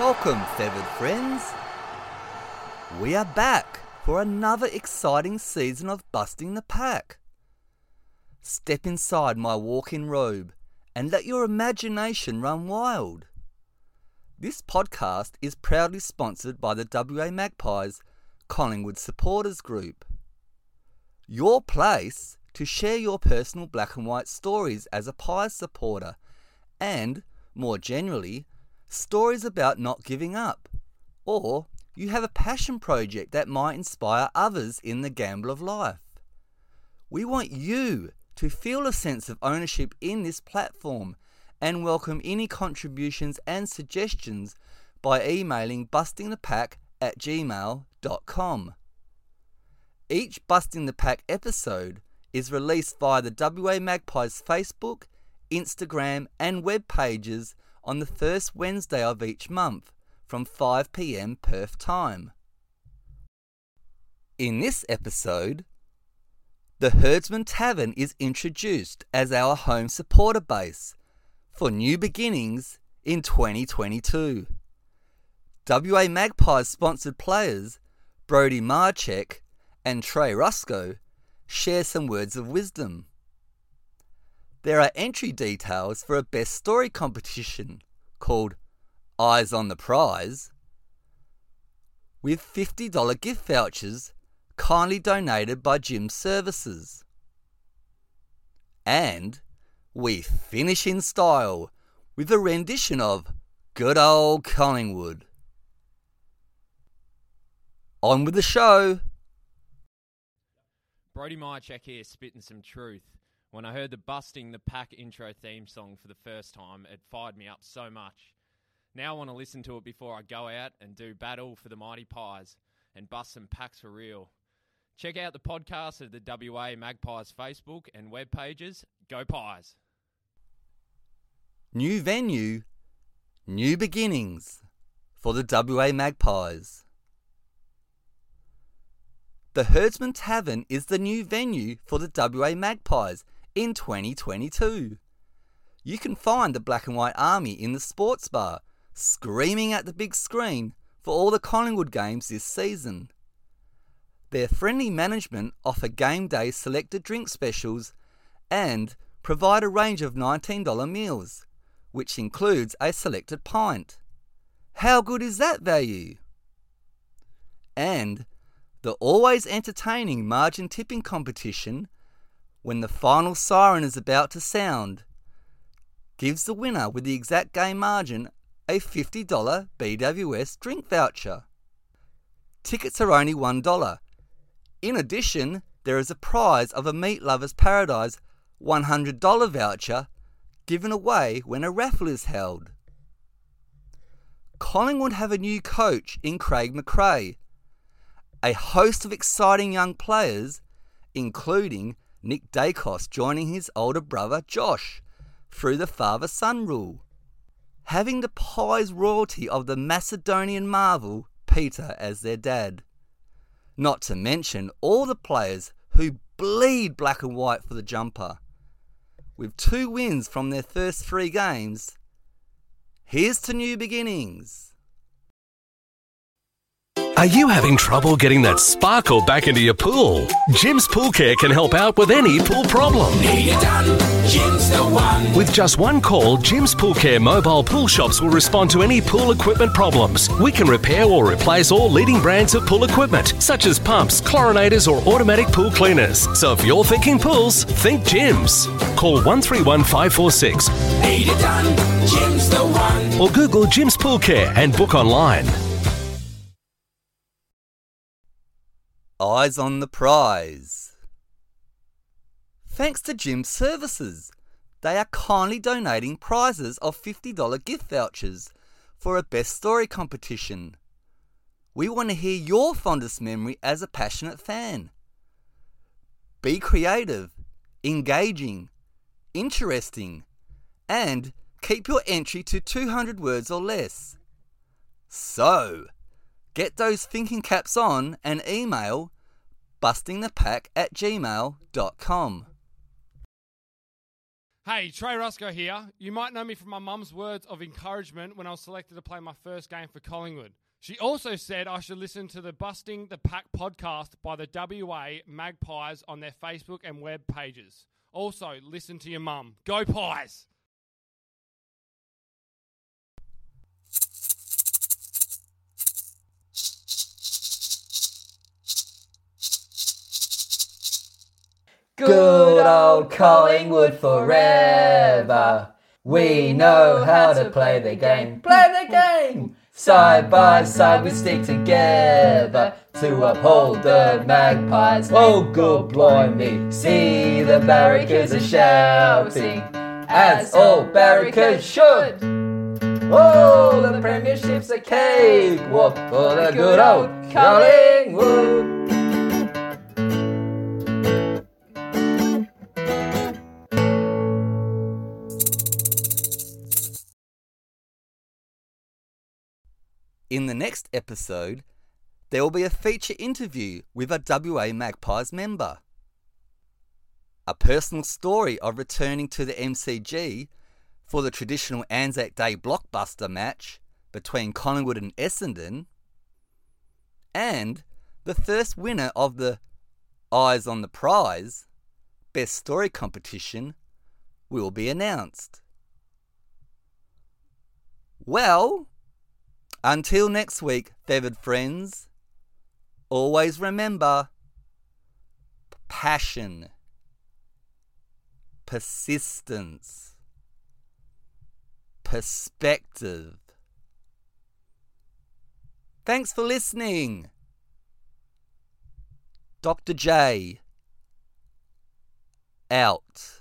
Welcome, feathered friends. We are back for another exciting season of Busting the Pack. Step inside my walk in robe and let your imagination run wild. This podcast is proudly sponsored by the WA Magpies Collingwood Supporters Group. Your place to share your personal black and white stories as a Pies supporter and, more generally, stories about not giving up. Or you have a passion project that might inspire others in the gamble of life. We want you to feel a sense of ownership in this platform and welcome any contributions and suggestions by emailing bustingthepack at gmail.com. Each Busting the Pack episode is released via the WA Magpies Facebook, Instagram, and web pages on the first Wednesday of each month from 5 pm Perth time. In this episode, the Herdsman Tavern is introduced as our home supporter base for new beginnings in 2022. WA Magpies sponsored players Brody Mihocek and Trey Ruscoe share some words of wisdom. There are entry details for a best story competition called Eyes on the Prize with $50 gift vouchers kindly donated by Jim Services. And we finish in style with a rendition of Good Old Collingwood. On with the show. Brody Mihocek here, spitting some truth. When I heard the Busting the Pack intro theme song for the first time, it fired me up so much. Now I want to listen to it before I go out and do battle for the Mighty Pies and bust some packs for real. Check out the podcast at the WA Magpies Facebook and web pages. Go Pies! New venue, new beginnings for the WA Magpies. The Herdsman Tavern is the new venue for the WA Magpies in 2022. You can find the Black and White Army in the sports bar, screaming at the big screen for all the Collingwood games this season. Their friendly management offer game day selected drink specials and provide a range of $19 meals, which includes a selected pint. How good is that value? And the always entertaining margin tipping competition, when the final siren is about to sound, gives the winner with the exact game margin a $50 BWS drink voucher. Tickets are only $1. In addition, there is a prize of a Meat Lovers Paradise $100 voucher given away when a raffle is held. Collingwood have a new coach in Craig McRae a host of exciting young players, including Nick Daicos joining his older brother Josh through the father son rule. Having the Pies royalty of the Macedonian marvel Peter as their dad. Not to mention all the players who bleed black and white for the jumper. With two wins from their first three games, here's to new beginnings. Are you having trouble getting that sparkle back into your pool? Jim's Pool Care can help out with any pool problem. With just one call, Jim's Pool Care mobile pool shops will respond to any pool equipment problems. We can repair or replace all leading brands of pool equipment, such as pumps, chlorinators, or automatic pool cleaners. So if you're thinking pools, think Jim's. Call 131 546 or Google Jim's Pool Care and book online. Eyes on the prize. Thanks to Jim Services, they are kindly donating prizes of $50 gift vouchers for a best story competition. We want to hear your fondest memory as a passionate fan. Be creative, engaging, interesting, and keep your entry to 200 words or less. So, Get those thinking caps on and email bustingthepack at gmail.com. Hey, Trey Ruscoe here. You might know me from my mum's words of encouragement when I was selected to play my first game for Collingwood. She also said I should listen to the Busting the Pack podcast by the WA Magpies on their Facebook and web pages. Also, listen to your mum. Go Pies! Good old Collingwood forever. We know how to play the game. Play the game! Side by side we stick together to uphold the magpies. Oh, oh good blimey. See the barricades are shouting, as all barricades should. Oh, the premiership's a cakewalk for the good old Collingwood. In the next episode, there will be a feature interview with a WA Magpies member. A personal story of returning to the MCG for the traditional Anzac Day blockbuster match between Collingwood and Essendon, and the first winner of the Eyes on the Prize Best Story competition will be announced. Well, until next week, feathered friends, always remember passion, persistence, perspective. Thanks for listening. Dr. J. Out.